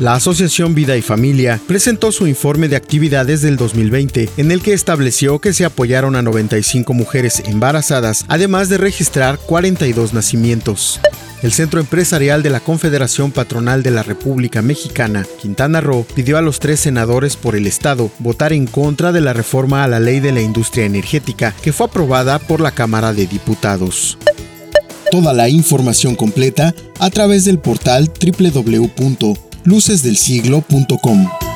La Asociación Vida y Familia presentó su informe de actividades del 2020, en el que estableció que se apoyaron a 95 mujeres embarazadas, además de registrar 42 nacimientos. El Centro Empresarial de la Confederación Patronal de la República Mexicana, Quintana Roo, pidió a los tres senadores por el Estado votar en contra de la reforma a la ley de la industria energética que fue aprobada por la Cámara de Diputados. Toda la información completa a través del portal www lucesdelsiglo.com.